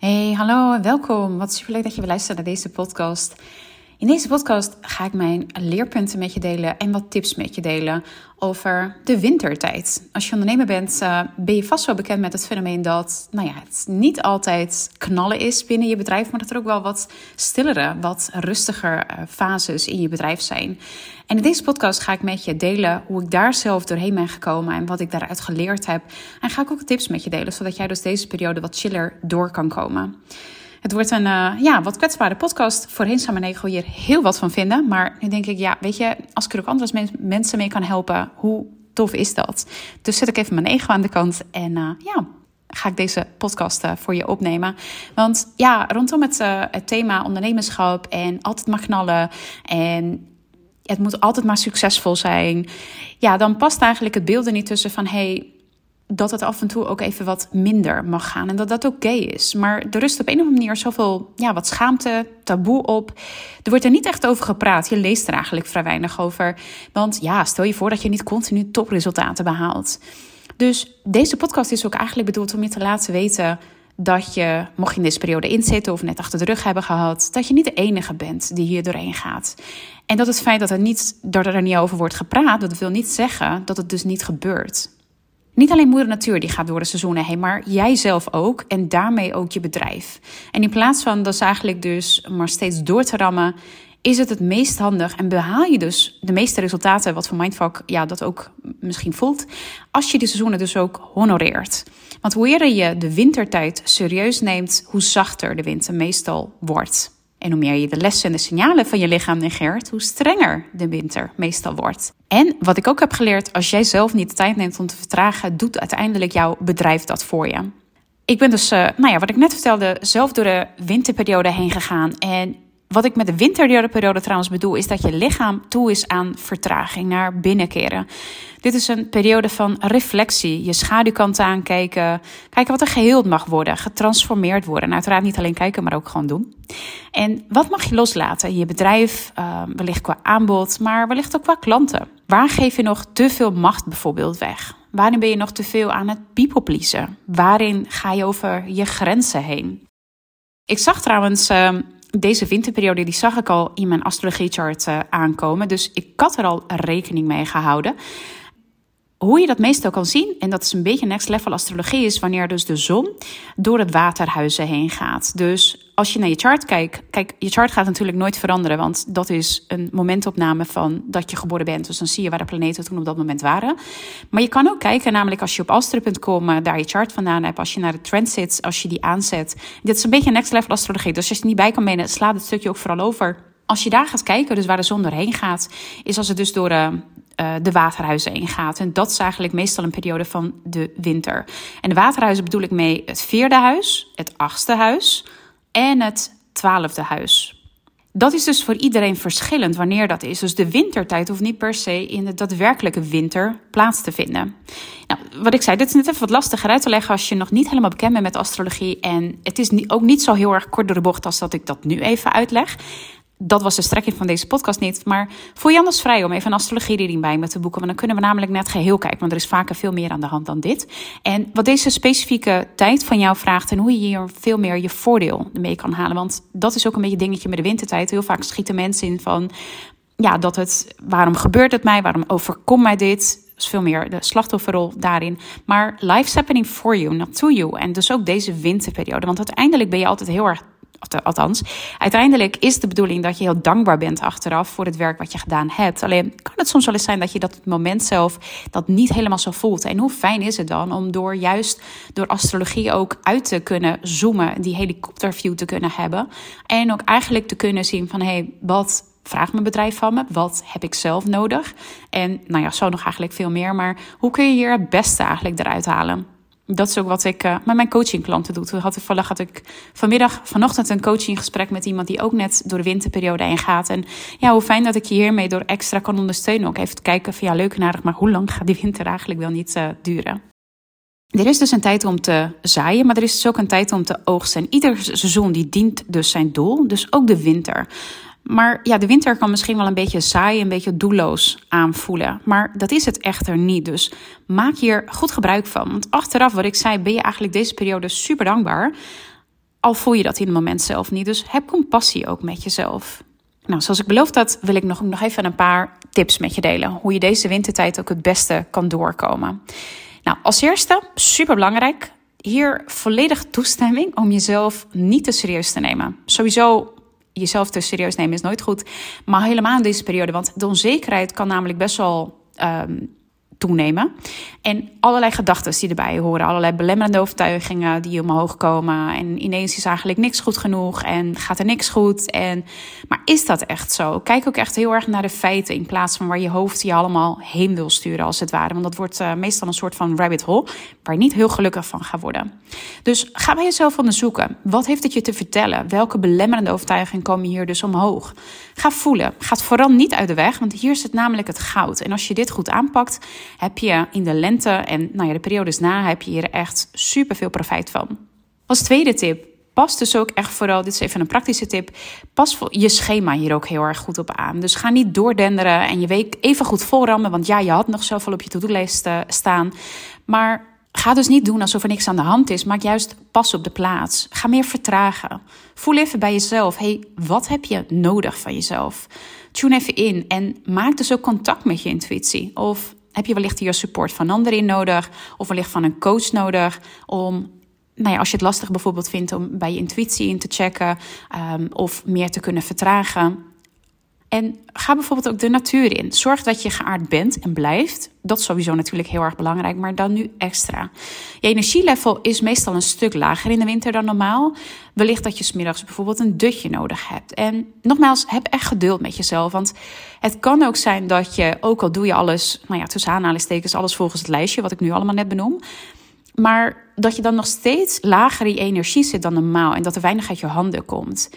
Hey, hallo, welkom. Wat super leuk dat je weer luistert naar deze podcast. In deze podcast ga ik mijn leerpunten met je delen en wat tips met je delen over de wintertijd. Als je ondernemer bent, uh, ben je vast wel bekend met het fenomeen dat nou ja, het niet altijd knallen is binnen je bedrijf, maar dat er ook wel wat stillere, wat rustiger uh, fases in je bedrijf zijn. En in deze podcast ga ik met je delen hoe ik daar zelf doorheen ben gekomen en wat ik daaruit geleerd heb. En ga ik ook tips met je delen, zodat jij dus deze periode wat chiller door kan komen. Het wordt een uh, ja, wat kwetsbare podcast. Voorheen zou mijn ego hier heel wat van vinden. Maar nu denk ik, ja, weet je, als ik er ook andere mensen mee kan helpen, hoe tof is dat? Dus zet ik even mijn ego aan de kant en uh, ja, ga ik deze podcast uh, voor je opnemen. Want ja, rondom het, het thema ondernemerschap en altijd mag knallen en het moet altijd maar succesvol zijn. Ja, dan past eigenlijk het beeld er niet tussen van hey, dat het af en toe ook even wat minder mag gaan. En dat dat oké is. Maar er rust op een of andere manier zoveel ja, wat schaamte, taboe op. Er wordt er niet echt over gepraat. Je leest er eigenlijk vrij weinig over. Want ja, stel je voor dat je niet continu topresultaten behaalt. Dus deze podcast is ook eigenlijk bedoeld om je te laten weten dat je, mocht je in deze periode inzitten of net achter de rug hebben gehad, dat je niet de enige bent die hier doorheen gaat. En dat het feit dat er, niet, dat er niet over wordt gepraat, dat wil niet zeggen dat het dus niet gebeurt. Niet alleen moeder natuur die gaat door de seizoenen heen, maar jij zelf ook en daarmee ook je bedrijf. En in plaats van dat eigenlijk dus maar steeds door te rammen, is het het meest handig en behaal je dus de meeste resultaten, wat voor Mindfuck ja, dat ook misschien voelt, als je die seizoenen dus ook honoreert. Want hoe eerder je de wintertijd serieus neemt, hoe zachter de winter meestal wordt. En hoe meer je de lessen en de signalen van je lichaam negeert, hoe strenger de winter meestal wordt. En wat ik ook heb geleerd, als jij zelf niet de tijd neemt om te vertragen, doet uiteindelijk jouw bedrijf dat voor je. Ik ben dus, uh, nou ja, wat ik net vertelde, zelf door de winterperiode heen gegaan. En wat ik met de winterperiode trouwens bedoel, is dat je lichaam toe is aan vertraging, naar binnenkeren. Dit is een periode van reflectie, je schaduwkant aankijken, kijken wat er geheeld mag worden, getransformeerd worden. En uiteraard niet alleen kijken, maar ook gewoon doen. En wat mag je loslaten je bedrijf, uh, wellicht qua aanbod, maar wellicht ook qua klanten? Waar geef je nog te veel macht bijvoorbeeld weg? Waarin ben je nog te veel aan het people? Waarin ga je over je grenzen heen? Ik zag trouwens uh, deze winterperiode, die zag ik al in mijn astrologiechart uh, aankomen. Dus ik had er al rekening mee gehouden. Hoe je dat meestal kan zien, en dat is een beetje next level astrologie, is wanneer dus de zon door het waterhuizen heen gaat. Dus als je naar je chart kijkt, kijk, je chart gaat natuurlijk nooit veranderen, want dat is een momentopname van dat je geboren bent. Dus dan zie je waar de planeten toen op dat moment waren. Maar je kan ook kijken, namelijk als je op astro.com uh, daar je chart vandaan hebt, als je naar de transits, als je die aanzet. Dit is een beetje next level astrologie, dus als je niet bij kan menen, slaat het stukje ook vooral over. Als je daar gaat kijken, dus waar de zon doorheen gaat, is als het dus door uh, de waterhuizen heen gaat. En dat is eigenlijk meestal een periode van de winter. En de waterhuizen bedoel ik mee het vierde huis, het achtste huis en het twaalfde huis. Dat is dus voor iedereen verschillend wanneer dat is. Dus de wintertijd hoeft niet per se in de daadwerkelijke winter plaats te vinden. Nou, wat ik zei, dit is net even wat lastiger uit te leggen als je nog niet helemaal bekend bent met astrologie. En het is ook niet zo heel erg kort door de bocht als dat ik dat nu even uitleg dat was de strekking van deze podcast niet. Maar voel je anders vrij om even een astrologie-reading bij me te boeken. Want dan kunnen we namelijk net geheel kijken. Want er is vaker veel meer aan de hand dan dit. En wat deze specifieke tijd van jou vraagt. En hoe je hier veel meer je voordeel mee kan halen. Want dat is ook een beetje dingetje met de wintertijd. Heel vaak schieten mensen in van. Ja, dat het. Waarom gebeurt het mij? Waarom overkomt mij dit? is veel meer de slachtofferrol daarin. Maar life's happening for you, not to you. En dus ook deze winterperiode. Want uiteindelijk ben je altijd heel erg Althans, uiteindelijk is de bedoeling dat je heel dankbaar bent achteraf voor het werk wat je gedaan hebt. Alleen kan het soms wel eens zijn dat je dat het moment zelf dat niet helemaal zo voelt. En hoe fijn is het dan om door juist door astrologie ook uit te kunnen zoomen, die helikopterview te kunnen hebben. En ook eigenlijk te kunnen zien van hé, hey, wat vraagt mijn bedrijf van me? Wat heb ik zelf nodig? En nou ja, zo nog eigenlijk veel meer. Maar hoe kun je hier het beste eigenlijk eruit halen? Dat is ook wat ik uh, met mijn coachingklanten doe. Toen had ik, had ik vanmiddag, vanochtend een coachinggesprek met iemand die ook net door de winterperiode heen gaat. En ja, hoe fijn dat ik je hiermee door extra kan ondersteunen. Ook even kijken van ja, leuk en aardig, maar hoe lang gaat die winter eigenlijk wel niet uh, duren? Er is dus een tijd om te zaaien, maar er is dus ook een tijd om te oogsten. En ieder seizoen die dient dus zijn doel, dus ook de winter. Maar ja, de winter kan misschien wel een beetje saai, een beetje doelloos aanvoelen. Maar dat is het echter niet. Dus maak hier goed gebruik van. Want achteraf, wat ik zei, ben je eigenlijk deze periode super dankbaar. Al voel je dat in het moment zelf niet. Dus heb compassie ook met jezelf. Nou, zoals ik beloofd had, wil ik nog, nog even een paar tips met je delen. Hoe je deze wintertijd ook het beste kan doorkomen. Nou, als eerste, super belangrijk. Hier volledig toestemming om jezelf niet te serieus te nemen. Sowieso jezelf te serieus nemen is nooit goed. Maar helemaal in deze periode. Want de onzekerheid kan namelijk best wel um, toenemen. En allerlei gedachten die erbij horen. Allerlei belemmerende overtuigingen die omhoog komen. En ineens is eigenlijk niks goed genoeg. En gaat er niks goed. En, maar is dat echt zo? Kijk ook echt heel erg naar de feiten. In plaats van waar je hoofd je allemaal heen wil sturen, als het ware. Want dat wordt uh, meestal een soort van rabbit hole. Waar je niet heel gelukkig van gaat worden. Dus ga bij jezelf onderzoeken. Wat heeft het je te vertellen? Welke belemmerende overtuigingen komen hier dus omhoog? Ga voelen. Ga het vooral niet uit de weg. Want hier zit namelijk het goud. En als je dit goed aanpakt heb je in de lente en nou ja, de periodes na, heb je hier echt super veel profijt van. Als tweede tip, pas dus ook echt vooral, dit is even een praktische tip, pas je schema hier ook heel erg goed op aan. Dus ga niet doordenderen en je week even goed volrammen, want ja, je had nog zoveel op je to-do-lijst eh, staan. Maar Ga dus niet doen alsof er niks aan de hand is. Maak juist pas op de plaats. Ga meer vertragen. Voel even bij jezelf. hey, wat heb je nodig van jezelf? Tune even in en maak dus ook contact met je intuïtie. Of heb je wellicht hier support van anderen in nodig? Of wellicht van een coach nodig om nou ja, als je het lastig bijvoorbeeld vindt om bij je intuïtie in te checken um, of meer te kunnen vertragen. En ga bijvoorbeeld ook de natuur in. Zorg dat je geaard bent en blijft. Dat is sowieso natuurlijk heel erg belangrijk, maar dan nu extra. Je energielevel is meestal een stuk lager in de winter dan normaal. Wellicht dat je smiddags bijvoorbeeld een dutje nodig hebt. En nogmaals, heb echt geduld met jezelf. Want het kan ook zijn dat je, ook al doe je alles, nou ja, tussen aanhalingstekens, alles volgens het lijstje, wat ik nu allemaal net benoem. Maar dat je dan nog steeds lager in energie zit dan normaal en dat er weinig uit je handen komt.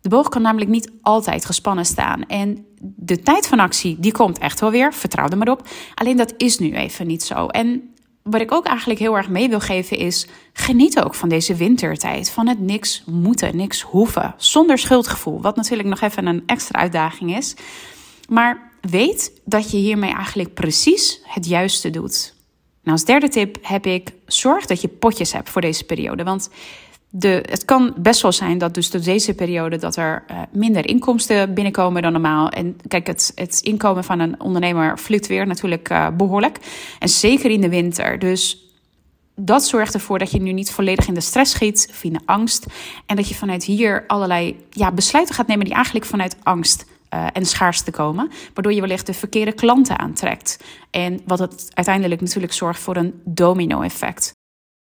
De boog kan namelijk niet altijd gespannen staan. En de tijd van actie, die komt echt wel weer. Vertrouw er maar op. Alleen dat is nu even niet zo. En wat ik ook eigenlijk heel erg mee wil geven is: geniet ook van deze wintertijd. Van het niks moeten, niks hoeven. Zonder schuldgevoel. Wat natuurlijk nog even een extra uitdaging is. Maar weet dat je hiermee eigenlijk precies het juiste doet. Nou, als derde tip heb ik: zorg dat je potjes hebt voor deze periode. Want de, het kan best wel zijn dat dus door deze periode dat er uh, minder inkomsten binnenkomen dan normaal. En kijk, het, het inkomen van een ondernemer fluctueert natuurlijk uh, behoorlijk. En zeker in de winter. Dus dat zorgt ervoor dat je nu niet volledig in de stress schiet of in de angst. En dat je vanuit hier allerlei ja, besluiten gaat nemen die eigenlijk vanuit angst uh, en schaarste komen. Waardoor je wellicht de verkeerde klanten aantrekt. En wat het uiteindelijk natuurlijk zorgt voor een domino-effect.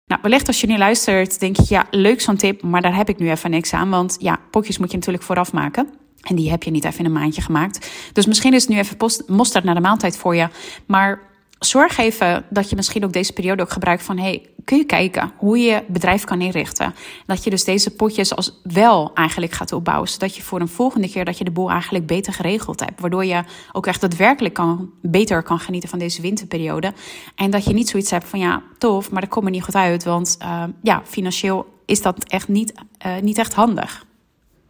Nou, wellicht als je nu luistert, denk je, ja, leuk zo'n tip, maar daar heb ik nu even niks aan. Want ja, potjes moet je natuurlijk vooraf maken. En die heb je niet even in een maandje gemaakt. Dus misschien is het nu even mosterd naar de maaltijd voor je. Maar zorg even dat je misschien ook deze periode ook gebruikt van... hey, kun je kijken hoe je bedrijf kan inrichten. Dat je dus deze potjes als wel eigenlijk gaat opbouwen. Zodat je voor een volgende keer dat je de boel eigenlijk beter geregeld hebt. Waardoor je ook echt daadwerkelijk kan, beter kan genieten van deze winterperiode. En dat je niet zoiets hebt van ja, tof, maar dat komt er niet goed uit. Want uh, ja, financieel is dat echt niet, uh, niet echt handig.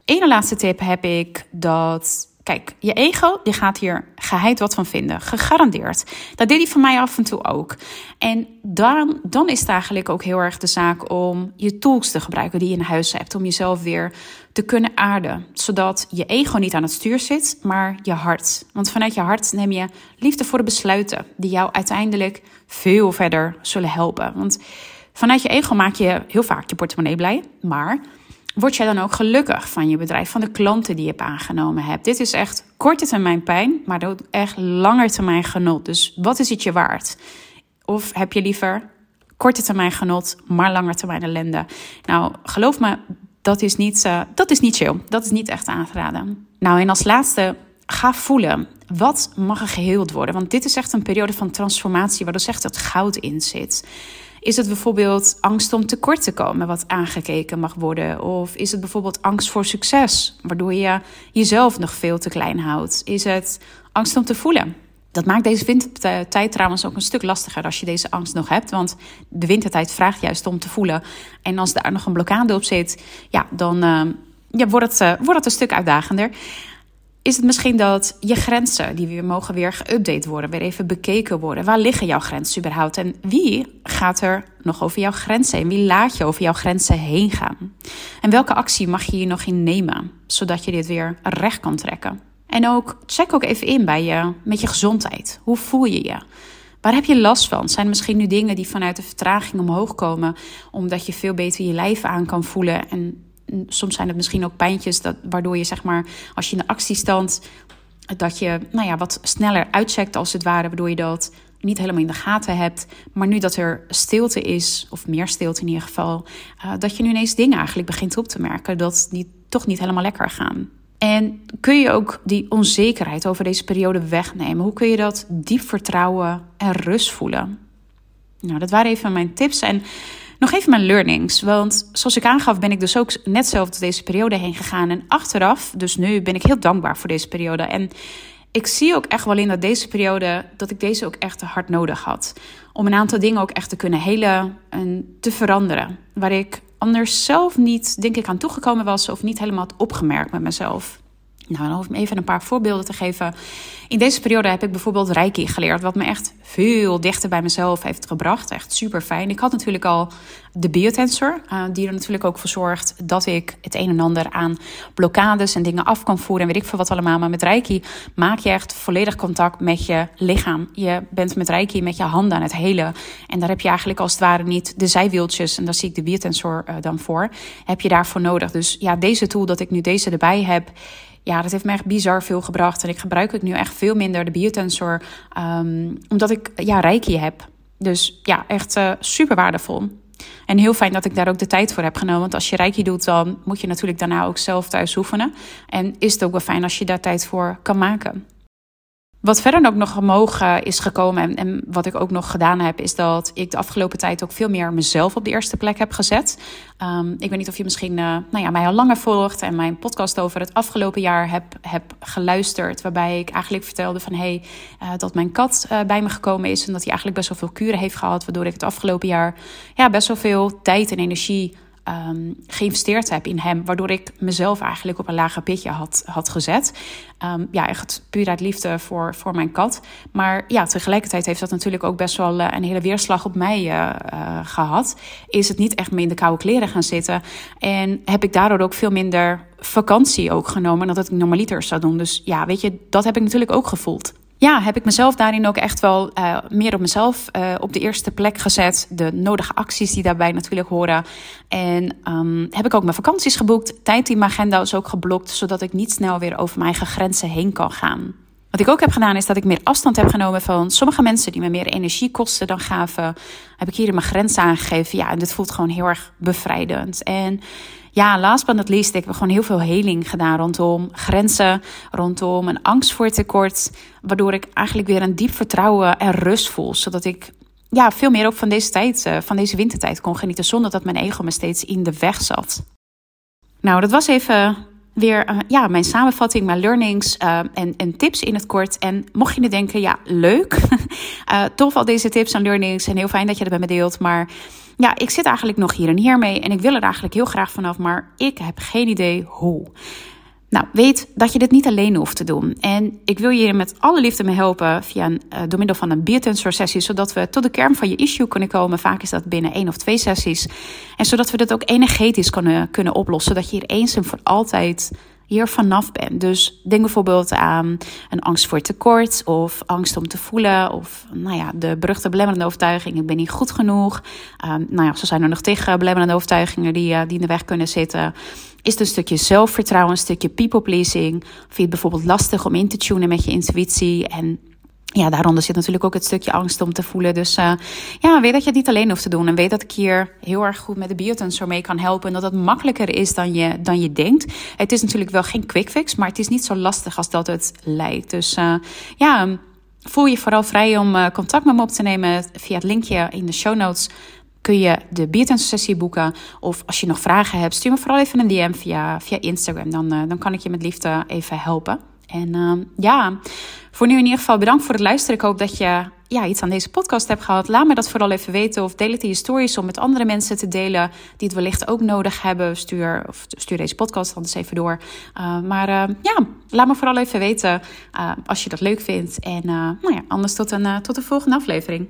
Ene laatste tip heb ik dat Kijk, je ego die gaat hier geheid wat van vinden. Gegarandeerd. Dat deed hij van mij af en toe ook. En dan, dan is het eigenlijk ook heel erg de zaak om je tools te gebruiken die je in huis hebt. Om jezelf weer te kunnen aarden. Zodat je ego niet aan het stuur zit, maar je hart. Want vanuit je hart neem je liefde voor besluiten. Die jou uiteindelijk veel verder zullen helpen. Want vanuit je ego maak je heel vaak je portemonnee blij. Maar word jij dan ook gelukkig van je bedrijf, van de klanten die je aangenomen hebt. Dit is echt korte termijn pijn, maar ook echt langer termijn genot. Dus wat is het je waard? Of heb je liever korte termijn genot, maar langer termijn ellende? Nou, geloof me, dat is niet, uh, dat is niet chill. Dat is niet echt aangeraden. Nou, en als laatste, ga voelen. Wat mag er geheeld worden? Want dit is echt een periode van transformatie waar dus echt het goud in zit. Is het bijvoorbeeld angst om tekort te komen, wat aangekeken mag worden? Of is het bijvoorbeeld angst voor succes, waardoor je jezelf nog veel te klein houdt? Is het angst om te voelen? Dat maakt deze wintertijd trouwens ook een stuk lastiger als je deze angst nog hebt. Want de wintertijd vraagt juist om te voelen. En als daar nog een blokkade op zit, ja, dan uh, ja, wordt, het, uh, wordt het een stuk uitdagender. Is het misschien dat je grenzen, die weer mogen weer geüpdate worden, weer even bekeken worden. Waar liggen jouw grenzen überhaupt? En wie gaat er nog over jouw grenzen heen? Wie laat je over jouw grenzen heen gaan? En welke actie mag je hier nog in nemen, zodat je dit weer recht kan trekken? En ook check ook even in bij je met je gezondheid. Hoe voel je je? Waar heb je last van? Zijn er misschien nu dingen die vanuit de vertraging omhoog komen, omdat je veel beter je lijf aan kan voelen en soms zijn het misschien ook pijntjes dat, waardoor je zeg maar als je in de actiestand dat je nou ja, wat sneller uitcheckt als het ware, waardoor je dat niet helemaal in de gaten hebt. Maar nu dat er stilte is, of meer stilte in ieder geval, uh, dat je nu ineens dingen eigenlijk begint op te merken dat die toch niet helemaal lekker gaan. En kun je ook die onzekerheid over deze periode wegnemen? Hoe kun je dat diep vertrouwen en rust voelen? Nou, dat waren even mijn tips. En nog even mijn learnings. Want zoals ik aangaf, ben ik dus ook net zelf door deze periode heen gegaan. En achteraf, dus nu, ben ik heel dankbaar voor deze periode. En ik zie ook echt wel in dat deze periode, dat ik deze ook echt hard nodig had. Om een aantal dingen ook echt te kunnen helen en te veranderen. Waar ik anders zelf niet, denk ik, aan toegekomen was of niet helemaal had opgemerkt met mezelf. Nou, om even een paar voorbeelden te geven. In deze periode heb ik bijvoorbeeld Reiki geleerd, wat me echt veel dichter bij mezelf heeft gebracht. Echt super fijn. Ik had natuurlijk al de biotensor, uh, die er natuurlijk ook voor zorgt dat ik het een en ander aan blokkades en dingen af kan voeren en weet ik veel wat allemaal. Maar met Reiki maak je echt volledig contact met je lichaam. Je bent met Reiki met je handen aan het helen. En daar heb je eigenlijk als het ware niet de zijwieltjes, en daar zie ik de biotensor uh, dan voor, heb je daarvoor nodig. Dus ja, deze tool dat ik nu deze erbij heb ja, dat heeft me echt bizar veel gebracht. En ik gebruik het nu echt veel minder, de biotensor, um, omdat ik ja, reiki heb. Dus ja, echt uh, super waardevol. En heel fijn dat ik daar ook de tijd voor heb genomen. Want als je reiki doet, dan moet je natuurlijk daarna ook zelf thuis oefenen. En is het ook wel fijn als je daar tijd voor kan maken. Wat verder ook nog omhoog uh, is gekomen en, en, wat ik ook nog gedaan heb, is dat ik de afgelopen tijd ook veel meer mezelf op de eerste plek heb gezet. Um, ik weet niet of je misschien uh, nou ja, mij al langer volgt en mijn podcast over het afgelopen jaar heb, heb geluisterd. Waarbij ik eigenlijk vertelde van hey, uh, dat mijn kat bij me gekomen is en dat hij eigenlijk best wel veel kuren heeft gehad. Waardoor ik het afgelopen jaar ja, best wel veel tijd en energie um, geïnvesteerd heb in hem. Waardoor ik mezelf eigenlijk op een lager pitje had, had gezet. Um, ja, echt puur uit liefde voor, voor mijn kat. Maar ja, tegelijkertijd heeft dat natuurlijk ook best wel uh, een hele weerslag op mij uh, uh, gehad. Is het niet echt meer in de koude kleren gaan zitten. En heb ik daardoor ook veel minder vakantie ook genomen dan dat ik normaliter zou doen. Dus ja, weet je, dat heb ik natuurlijk ook gevoeld ja, heb ik mezelf daarin ook echt wel uh, meer op mezelf uh, op de eerste plek gezet. De nodige acties die daarbij natuurlijk horen. En um, heb ik ook mijn vakanties geboekt. Tijd in mijn agenda is ook geblokt, zodat ik niet snel weer over mijn eigen grenzen heen kan gaan. Wat ik ook heb gedaan is dat ik meer afstand heb genomen van sommige mensen die me meer energie kosten dan gaven. Heb ik hier in mijn grenzen aangegeven. Ja, en dit voelt gewoon heel erg bevrijdend. En ja, last but not least, ik heb gewoon heel veel heling gedaan rondom grenzen, rondom een angst voor tekort. Waardoor ik eigenlijk weer een diep vertrouwen en rust voel. Zodat ik ja, veel meer ook van deze tijd, eh, van deze wintertijd kon genieten. Zonder dat mijn ego me steeds in de weg zat. Nou, dat was even weer uh, ja, mijn samenvatting, mijn learnings uh, en, en, tips in het kort. En mocht je nu denken, ja, leuk, uh, tof al deze tips en learnings en heel fijn dat je dat met me deelt. Maar ja, ik zit eigenlijk nog hier en hier mee en ik wil er eigenlijk heel graag vanaf, maar ik heb geen idee hoe. Nou, weet dat je dit niet alleen hoeft te doen. En ik wil je met alle liefde mee helpen via een, uh, door middel van een biotensor sessie, zodat we tot de kern van je issue kunnen komen. Vaak is dat binnen één of twee sessies. En zodat we dat ook energetisch kunnen, kunnen oplossen, zodat je hier eens en voor altijd hier vanaf bent. Dus denk bijvoorbeeld aan een angst voor tekort of angst om te voelen of nou ja, de beruchte belemmerende overtuiging, ik ben niet goed genoeg. Um, nou ja, zo zijn er nog tegen belemmerende overtuigingen die, uh, die in de weg kunnen zitten. Is het een stukje zelfvertrouwen, een stukje people pleasing? Vind je het bijvoorbeeld lastig om in te tunen met je intuïtie en ja, daaronder zit natuurlijk ook het stukje angst om te voelen. Dus uh, ja, weet dat je het niet alleen hoeft te doen. En weet dat ik hier heel erg goed met de biotensor mee kan helpen. En dat het makkelijker is dan je, dan je denkt. Het is natuurlijk wel geen quick fix, maar het is niet zo lastig als dat het lijkt. Dus uh, ja, voel je vooral vrij om uh, contact met me op te nemen via het linkje in de show notes. Kun je de biotensor sessie boeken? Of als je nog vragen hebt, stuur me vooral even een DM via, via Instagram. Dan, dan kan ik je met liefde even helpen. En ja, voor nu in ieder geval bedankt voor het luisteren. Ik hoop dat je ja, iets aan deze podcast hebt gehad, laat me dat vooral even weten. Of deel het in je stories om met andere mensen te delen die het wellicht ook nodig hebben. Stuur, of stuur deze podcast dan eens even door. Uh, maar uh, ja, laat me vooral even weten uh, als je dat leuk vindt. En nou ja, anders tot een, tot de volgende aflevering.